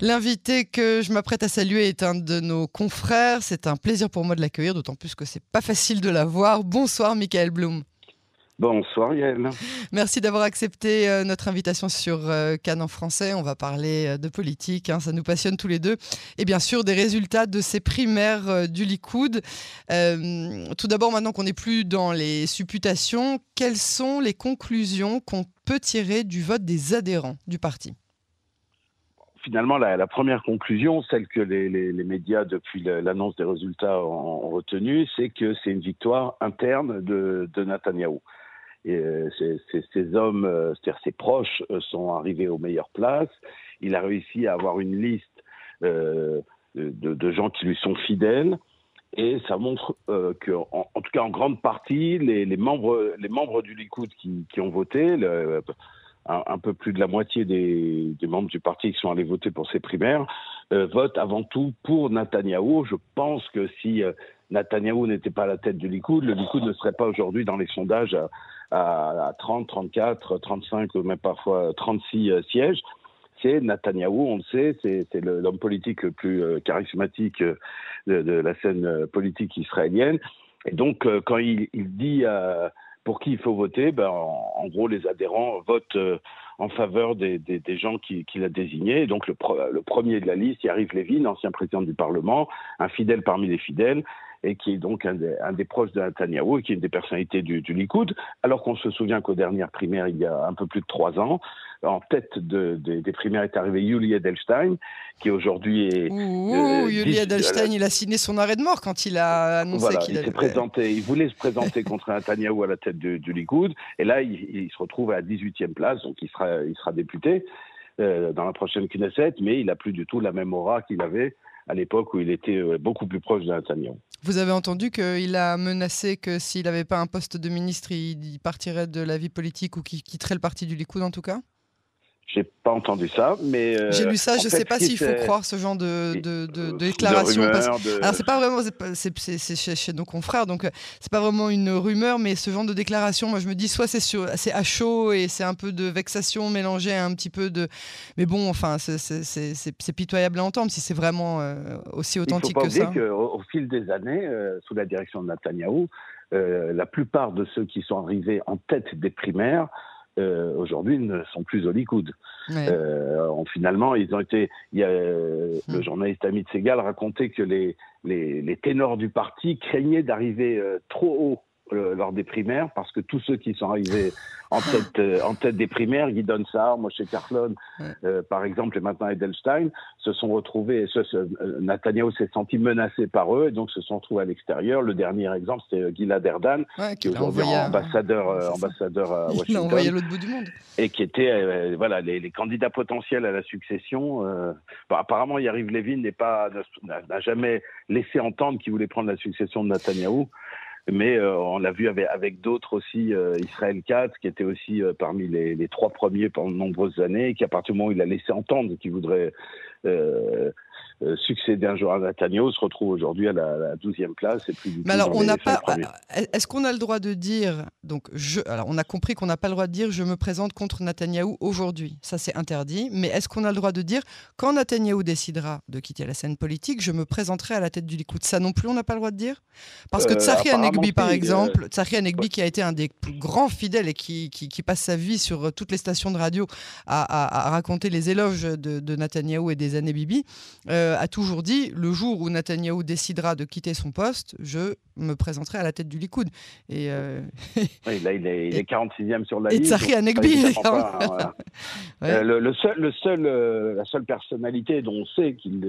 L'invité que je m'apprête à saluer est un de nos confrères. C'est un plaisir pour moi de l'accueillir, d'autant plus que c'est pas facile de la voir. Bonsoir, Michael Blum. Bonsoir Yael. Merci d'avoir accepté euh, notre invitation sur euh, Cannes en français. On va parler euh, de politique, hein, ça nous passionne tous les deux. Et bien sûr des résultats de ces primaires du Likoud. tout d'abord, maintenant qu'on n'est plus dans les supputations, quelles sont les conclusions qu'on peut tirer du vote des adhérents du parti? Finalement, la, première conclusion, celle que les, médias, depuis l'annonce des résultats, ont, retenue, c'est que c'est une victoire interne de, de Netanyahou. Et euh, ces, hommes, euh, c'est-à-dire ses proches, euh, sont arrivés aux meilleures places. Il a réussi à avoir une liste de, gens qui lui sont fidèles. Et ça montre en, tout cas en grande partie, les, membres, les membres du Likoud qui, ont voté, un, peu plus de la moitié des, membres du parti qui sont allés voter pour ces primaires euh, votent avant tout pour Netanyahou. Je pense que si euh, Netanyahou n'était pas à la tête du Likoud, le Likoud ne serait pas aujourd'hui dans les sondages à, 30, 34, 35 ou même parfois 36 euh, sièges. C'est Netanyahou, on le sait, c'est l'homme politique le plus charismatique de, la scène politique israélienne. Et donc, quand il dit pour qui il faut voter, ben, en, gros, les adhérents votent euh, en faveur des, gens qu'il qui a désignés. donc, le, le, premier de la liste, Yariv Levin, ancien président du Parlement, un fidèle parmi les fidèles, et qui est donc un des, proches de Netanyahu et qui est une des personnalités du, Likoud, alors qu'on se souvient qu'aux dernières primaires, il y a un peu plus de trois ans, en tête des primaires est arrivé Yuli Edelstein, qui aujourd'hui est... Ouh, Yuli Edelstein, il a signé son arrêt de mort quand il a annoncé qu'il il présenté, il voulait se présenter contre Netanyahu à la tête du, Likoud, et là, il, se retrouve à la 18e place, donc il sera, il sera député. Euh, dans la prochaine Knesset, mais il n'a plus du tout la même aura qu'il avait à l'époque où il était euh, beaucoup plus proche de. Vous avez entendu qu'il a menacé que s'il n'avait pas un poste de ministre, il partirait de la vie politique ou qu'il quitterait le parti du Likoud en tout cas? J'ai pas entendu ça, mais euh, j'ai lu ça. Je ne sais pas s'il faut croire ce genre de, de, de, de déclaration. Alors c'est pas vraiment, c'est chez, chez, nos confrères, donc euh, c'est pas vraiment une rumeur, mais ce genre de déclaration, moi je me dis soit c'est à chaud et c'est un peu de vexation mélangée à un petit peu de, mais bon, enfin c'est pitoyable à entendre si c'est vraiment euh, aussi authentique Il faut pas que ça. Au, au fil des années, sous la direction de Netanyahou, la plupart de ceux qui sont arrivés en tête des primaires euh, aujourd'hui ne sont plus au Likoud. Euh, finalement, ils ont été. Il y a, euh, Le hmm. journaliste Amit Segal racontait que les, les, les ténors du parti craignaient d'arriver trop haut lors des primaires parce que tous ceux qui sont arrivés en tête, euh, en tête des primaires, Guidon Saar, Moshe Karlon, euh, par exemple, et maintenant Edelstein, se sont retrouvés, ce, ce, euh, Netanyahu s'est senti menacé par eux, et donc se sont retrouvés à l'extérieur. Le dernier exemple, c'est Gilad Erdan, qui est aujourd'hui ambassadeur, ambassadeur à Washington. Il envoyé à l'autre bout du monde. Et qui était, voilà, les, les, candidats potentiels à la succession. Bah, apparemment, Yariv Levin n'est pas, n'a jamais laissé entendre qu'il voulait prendre la succession de Netanyahu mais euh, on l'a vu avec, d'autres aussi, euh, Israël Katz, qui était aussi euh, parmi les, les, trois premiers pendant de nombreuses années, et qui à partir du moment où il a laissé entendre qu'il voudrait euh, jour à Netanyahu se retrouve aujourd'hui à la, 12e place et plus du Mais alors, on n'a pas. Est-ce qu'on a le droit de dire donc je alors on a compris qu'on n'a pas le droit de dire je me présente contre Netanyahou aujourd'hui, ça c'est interdit. Mais est-ce qu'on a le droit de dire quand Netanyahou décidera de quitter la scène politique, je me présenterai à la tête du Likoud? Ça non plus, on n'a pas le droit de dire? Parce que euh, Tsahi Anegbi, par exemple, euh... Tsahi Anegbi qui a été un des plus grands fidèles et qui, qui, qui, passe sa vie sur toutes les stations de radio à, à, raconter les éloges de, de Netanyahou et des années Bibi. Euh, euh, a toujours dit le jour où Netanyahou décidera de quitter son poste, je me présenterai à la tête du Likoud. Et euh, oui, là, il est, 46e sur la liste. Et Tsari Anegbi. Euh, le, seul, le seul, la seule personnalité dont on sait qu'il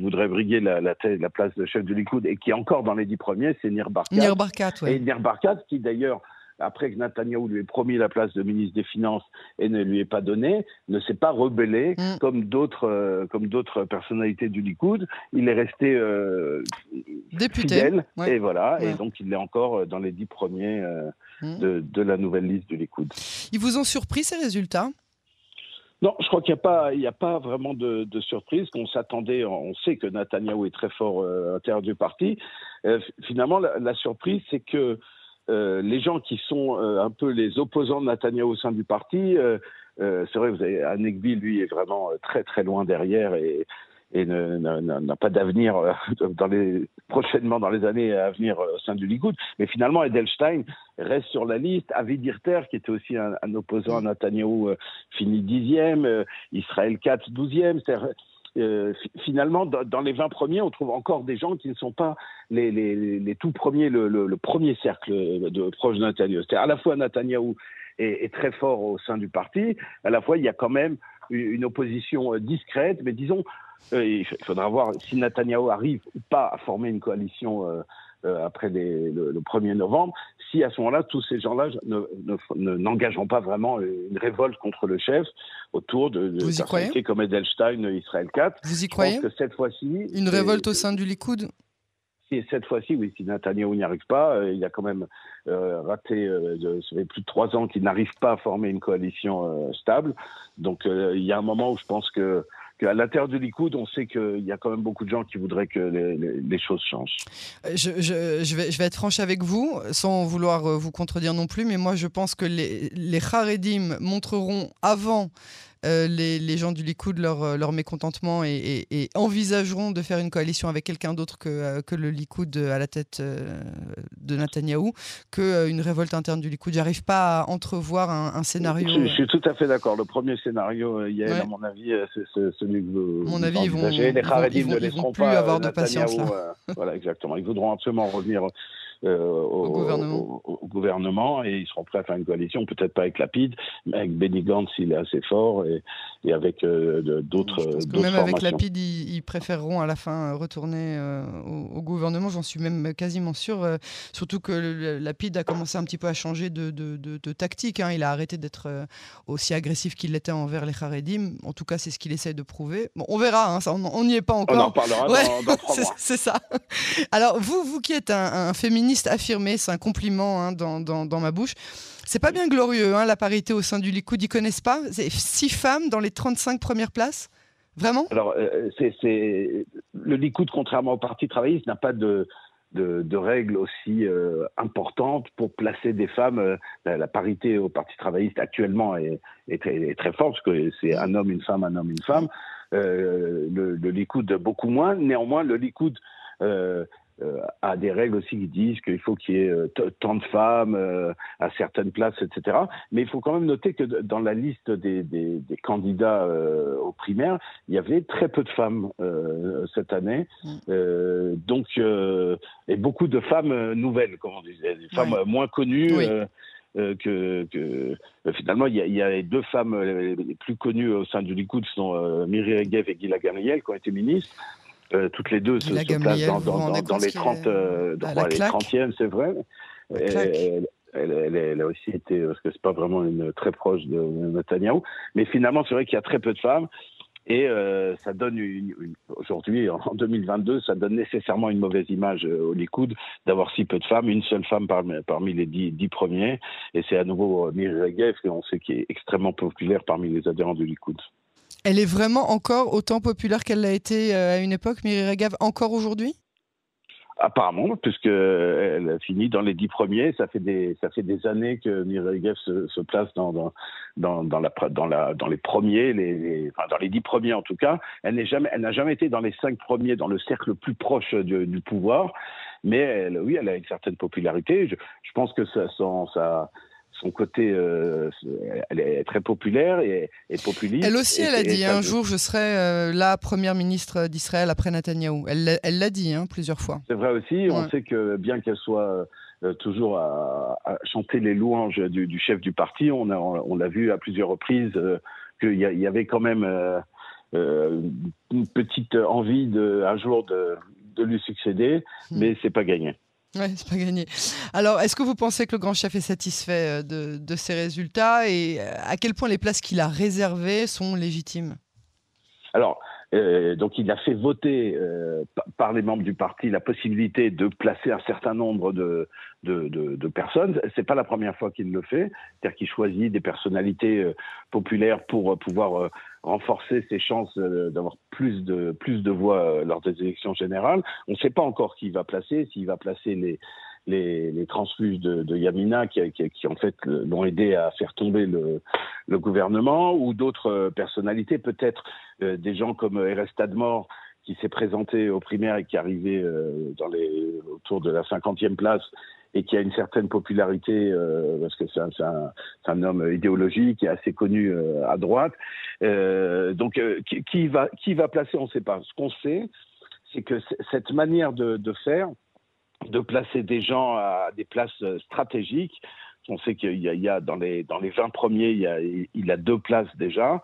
voudrait briguer la, la, la, place de chef du Likoud et qui est encore dans les dix premiers, c'est Nir Barkat. Nir Barkat. Et Nir Barkat, qui d'ailleurs après que Netanyahu lui ait promis la place de ministre des Finances et ne lui ait pas donné, ne s'est pas rebellé mm. comme d'autres euh, comme d'autres personnalités du Likoud. Il est resté euh, député fidèle et voilà et donc il est encore euh, dans les dix premiers mm. de, de, la nouvelle liste du Likoud. Ils vous ont surpris ces résultats? Non, je crois qu'il n'y a pas, il a pas vraiment de, de surprise. Qu'on s'attendait, on sait que Netanyahu est très fort à l'intérieur du parti. finalement, la, la surprise, c'est que euh, les gens qui sont euh, un peu les opposants de Netanyahu au sein du parti euh, c'est vrai, vous avez Anegbi, lui, est vraiment très très loin derrière et, et n'a pas d'avenir dans les prochainement dans les années à venir au sein du Likoud. Mais finalement, Edelstein reste sur la liste. Avid Hirter, qui était aussi un, opposant à Netanyahou, finit dixième. Israël 4, douzième. Euh, finalement, dans, les 20 premiers, on trouve encore des gens qui ne sont pas les, les, tout premiers, le, premier cercle de proche de Netanyahu. C'est à la fois Netanyahou est, très fort au sein du parti, à la fois il y a quand même une opposition euh, discrète, mais disons, euh, il faudra voir si Netanyahou arrive ou pas à former une coalition après le, 1er novembre, si à ce moment-là, tous ces gens-là n'engageront pas vraiment une révolte contre le chef autour de, de personnalités comme Edelstein, Israël 4. Vous y croyez que cette fois-ci, Une révolte au sein du Likoud si cette fois-ci, oui, si Netanyahu n'y arrive pas, euh, il a quand même euh, raté, euh, ça fait plus de trois ans qu'il n'arrive pas à former une coalition stable. Donc il y a un moment où je pense que qu'à l'intérieur du Likoud, on sait qu'il y a quand même beaucoup de gens qui voudraient que les, choses changent. Euh, je, vais, être franche avec vous, sans vouloir euh, vous contredire non plus, mais moi je pense que les, les montreront avant euh, les, gens du Likoud leur, euh, leur mécontentement et, envisageront de faire une coalition avec quelqu'un d'autre que, euh, que le Likoud à la tête de Netanyahou, qu'une révolte interne du Likoud. J'arrive pas à entrevoir un, scénario. Je, suis tout à fait d'accord. Le premier scénario, Yael, à mon avis, c'est celui que vous. mon avis, ils vont, les Haredim ne laisseront plus pas avoir de patience. voilà, exactement. Ils voudront absolument revenir euh, au, gouvernement. et ils seront prêts à faire une coalition, peut-être pas avec Lapide, mais avec Benny Gantz, il est assez fort, et, et avec euh, d'autres. Même avec Lapide, ils, préféreront à la fin retourner euh, au, gouvernement, j'en suis même quasiment sûr. surtout que Lapide a commencé un petit peu à changer de, de, tactique. Hein. Il a arrêté d'être aussi agressif qu'il l'était envers les Haredim. En tout cas, c'est ce qu'il essaie de prouver. Bon, on verra, hein, on n'y est pas encore. On en parlera dans, trois mois. C'est ça. Alors, vous, vous qui êtes un, un féministe, affirmé, c'est un compliment hein, dans, ma bouche. C'est pas bien glorieux, hein, la parité au sein du Likoud. Ils connaissent pas Six femmes dans les 35 premières places? Vraiment? Alors, euh, c'est le Likoud, contrairement au Parti travailliste, n'a pas de, règles aussi euh, importantes pour placer des femmes. Euh, la, parité au Parti travailliste actuellement est, très, forte, parce que c'est un homme, une femme, un homme, une femme. le, le Likoud, beaucoup moins. Néanmoins, le Likoud euh, a des règles aussi qui disent qu'il faut qu'il y ait euh, tant de femmes euh, à certaines places, etc. Mais il faut quand même noter que dans la liste des, des, des candidats aux primaires, il y avait très peu de femmes cette année. Mm. donc, et beaucoup de femmes nouvelles, comme on disait, des femmes moins connues. que, que finalement il y, a, il y, a, deux femmes les plus connues au sein du Likoud sont euh, Miri Regev et Gila Gamliel qui ont été ministres euh, toutes les deux se, se placent dans, dans, dans, dans les 30, euh, dans, les 30e, c'est vrai. Elle, elle, elle, a aussi été, parce que c'est pas vraiment une très proche de Netanyahu, mais finalement c'est vrai qu'il y a très peu de femmes. Et euh, ça donne une, une, aujourd'hui, en 2022, ça donne nécessairement une mauvaise image au Likoud d'avoir si peu de femmes, une seule femme parmi, parmi les dix, dix, premiers. Et c'est à nouveau Miri Regev, qu'on sait qui est extrêmement populaire parmi les adhérents du Likoud. Elle est vraiment encore autant populaire qu'elle l'a été euh, à une époque, Miri Regav, encore aujourd'hui? Apparemment, puisqu'elle finit dans les dix premiers, ça fait des, ça fait des années que Miri se, se, place dans, dans, dans, la, dans, la, dans les premiers, les, enfin dans les dix premiers en tout cas. Elle n'a jamais, jamais été dans les cinq premiers, dans le cercle le plus proche du, pouvoir, mais oui, elle a une certaine popularité. Je, pense que ça, ça, son côté, euh, elle est très populaire et, populiste. Elle aussi, elle a dit un jour, je serai euh, la première ministre d'Israël après Netanyahou. Elle, l'a dit hein, plusieurs fois. C'est vrai aussi. On sait que bien qu'elle soit euh, toujours à, chanter les louanges du, chef du parti, on l'a on, vu à plusieurs reprises qu'il y, y, avait quand même une petite envie de, un jour de, de lui succéder, hmm. mais c'est pas gagné. Ouais, c'est pas gagné. Alors, est-ce que vous pensez que le grand chef est satisfait euh, de, ses résultats et euh, à quel point les places qu'il a réservées sont légitimes? Euh, donc il a fait voter par les membres du parti la possibilité de placer un certain nombre de, de, de, de personnes. C'est pas la première fois qu'il le fait, c'est-à-dire qu'il choisit des personnalités populaires pour pouvoir renforcer ses chances euh, d'avoir plus de, plus de voix euh, lors des élections générales. On ne sait pas encore qui va placer, s'il va placer les, les, transfuges de, Yamina qui, en fait l'ont aidé à faire tomber le, gouvernement, ou d'autres personnalités, peut-être des gens comme Erest Tadmor qui s'est présenté aux primaires et qui est arrivé dans les, autour de la 50e place et qui a une certaine popularité euh, parce que c'est un, homme idéologique et assez connu euh, à droite. Euh, donc qui, va qui va placer, on ne sait pas. Ce qu'on sait, c'est que cette manière de, faire, de placer des gens à des places stratégiques. On sait qu'il y, a dans les dans les 20 premiers, il y a, il a deux places déjà.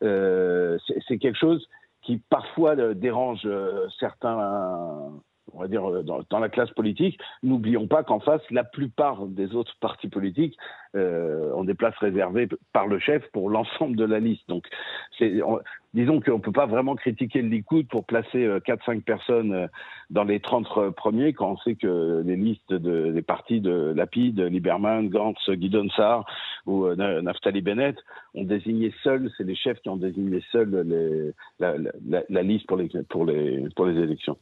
c'est quelque chose qui parfois dérange certains on va dire, euh, dans, la classe politique, n'oublions pas qu'en face, la plupart des autres partis politiques euh, ont des places réservées par le chef pour l'ensemble de la liste. Donc, disons qu'on ne peut pas vraiment critiquer le Likoud pour placer 4-5 euh, personnes dans les 30 premiers quand on sait que les listes des partis de Lapide, Lieberman, Gantz, Guidon Sarr ou Naftali Bennett ont désigné seuls, c'est les chefs qui ont désigné seuls la, liste pour les élections.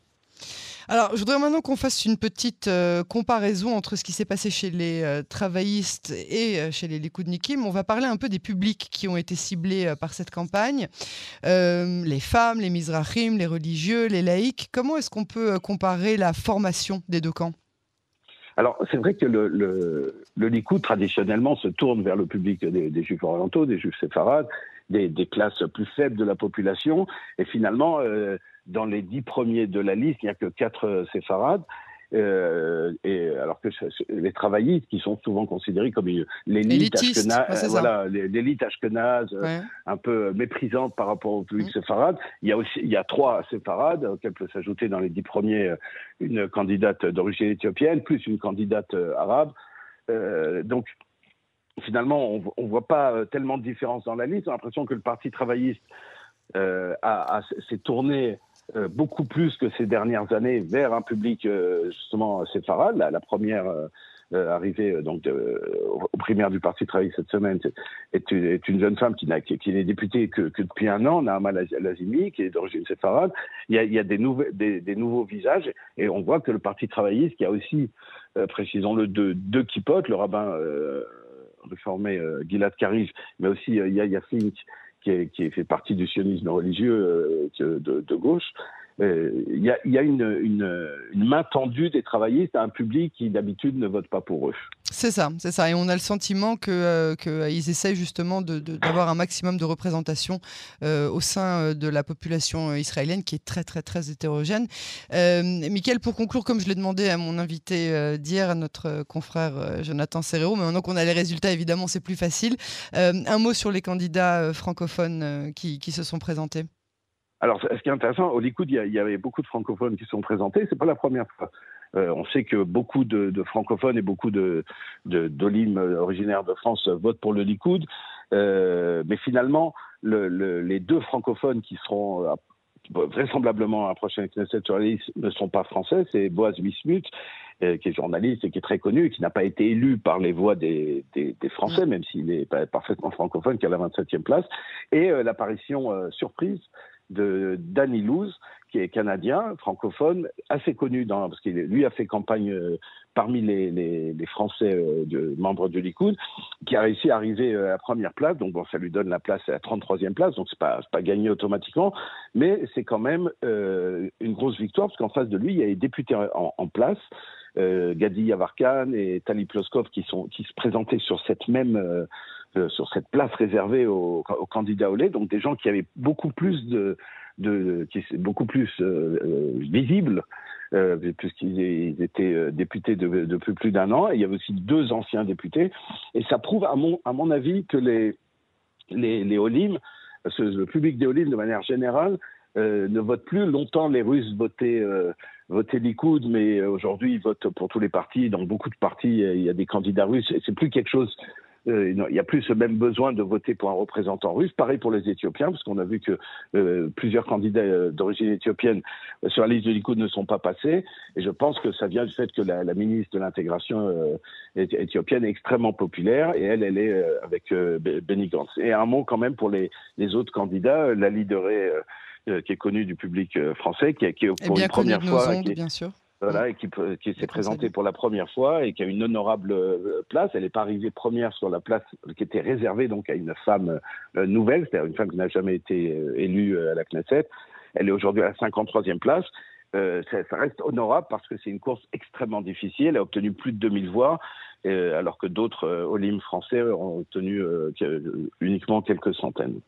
Alors, je voudrais maintenant qu'on fasse une petite euh, comparaison entre ce qui s'est passé chez les euh, travaillistes et euh, chez les Likoudnikim. On va parler un peu des publics qui ont été ciblés par cette campagne. les femmes, les Mizrahim, les religieux, les laïcs. Comment est-ce qu'on peut comparer la formation des deux camps? Alors, c'est vrai que le, le, Likoud, traditionnellement, se tourne vers le public des, Juifs orientaux, des Juifs séfarades, des, classes plus faibles de la population. Et finalement, dans les dix premiers de la liste, il n'y a que quatre euh, séfarades. Euh, et alors que les travaillistes, qui sont souvent considérés comme l'élite ashkenaz, voilà, l'élite ashkenaz, un peu méprisante par rapport au public mmh. séfarade. Il y a aussi, il y a trois séfarades auxquelles peut s'ajouter dans les dix premiers euh, une candidate d'origine éthiopienne plus une candidate arabe. donc finalement, on ne voit pas tellement de différence dans la liste. On a l'impression que le Parti travailliste s'est tourné euh, beaucoup plus que ces dernières années vers un public euh, justement séfarade. La, première euh, arrivée donc au primaire du Parti travailliste cette semaine est, une jeune femme qui, qui, n'est députée que, depuis un an, Naama Lazimi, qui est d'origine séfarade. Il y a, des, nouveaux visages et on voit que le Parti travailliste, qui a aussi, précisons-le, deux, deux kipotes, le rabbin réformé Gilad Karij, mais aussi Yaya Fink, qui, fait partie du sionisme religieux euh, de, gauche, il y, a, une, main tendue des travaillistes à un public qui d'habitude ne vote pas pour eux. C'est ça, c'est ça. Et on a le sentiment qu'ils euh, que essayent justement d'avoir un maximum de représentation au sein de la population israélienne qui est très, très, très hétérogène. Michael, pour conclure, comme je l'ai demandé à mon invité d'hier, à notre confrère Jonathan Serrero, mais maintenant qu'on a les résultats, évidemment, c'est plus facile. un mot sur les candidats francophones qui se sont présentés. Alors, ce qui est intéressant, au Likoud, il y, avait beaucoup de francophones qui sont présentés. C'est pas la première fois. Euh, on sait que beaucoup de, francophones et beaucoup de, d'Olim originaires de France votent pour le Likoud. Euh, mais finalement, les deux francophones qui seront euh, vraisemblablement à la prochaine Knesset sur la liste ne sont pas français. C'est Boaz Wismut, qui est journaliste et qui est très connu, et qui n'a pas été élu par les voix des, Français, même s'il est parfaitement francophone, qui a la 27e place. Et l'apparition surprise de Danny Luz, qui est canadien, francophone, assez connu dans, parce qu'il lui a fait campagne euh, parmi les, les, Français euh, de, membres du Likoud, qui a réussi à arriver euh, à la première place. Donc bon, ça lui donne la place à la 33e place, donc c'est pas pas gagné automatiquement, mais c'est quand même une grosse victoire parce qu'en face de lui, il y a des députés en, place. Gadi Yavarkan et Tali Ploskov qui sont qui se présentaient sur cette même sur cette place réservée aux, candidats au lait, donc des gens qui avaient beaucoup plus de, de qui beaucoup plus euh, euh, visibles euh, puisqu'ils étaient députés depuis plus d'un an. Il y avait aussi deux anciens députés. Et ça prouve, à mon, avis, que les, les, les le public des Olim, de manière générale, ne vote plus. Longtemps, les Russes votaient, votaient Likoud, mais aujourd'hui, ils votent pour tous les partis. Dans beaucoup de partis, il y a des candidats russes. C'est plus quelque chose euh, il n'y a plus ce même besoin de voter pour un représentant russe. Pareil pour les Éthiopiens, parce qu'on a vu que euh, plusieurs candidats euh, d'origine éthiopienne sur la liste de Likoud ne sont pas passés. Et je pense que ça vient du fait que la, ministre de l'intégration éthiopienne est extrêmement populaire et elle, elle est avec Benny Gantz. Et un mot quand même pour les, autres candidats, la leader qui est connue du public français, qui, qui est pour une première fois, bien sûr voilà, et qui, qui s'est présentée pour la première fois et qui a une honorable euh, place. Elle n'est pas arrivée première sur la place qui était réservée donc à une femme euh, nouvelle, c'est-à-dire une femme qui n'a jamais été euh, élue à la Knesset. Elle est aujourd'hui à la 53e place. Euh, ça, ça, reste honorable parce que c'est une course extrêmement difficile. Elle a obtenu plus de 2000 voix, euh, alors que d'autres euh, français ont obtenu uniquement quelques centaines.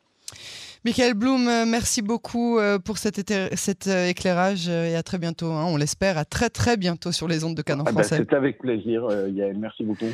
Michael Blum, euh, merci beaucoup euh, pour cet, euh, éclairage et à très bientôt. Hein. on l'espère, à très très bientôt sur les ondes de Canon ah bah, français. C'est avec plaisir, Yael. Merci beaucoup.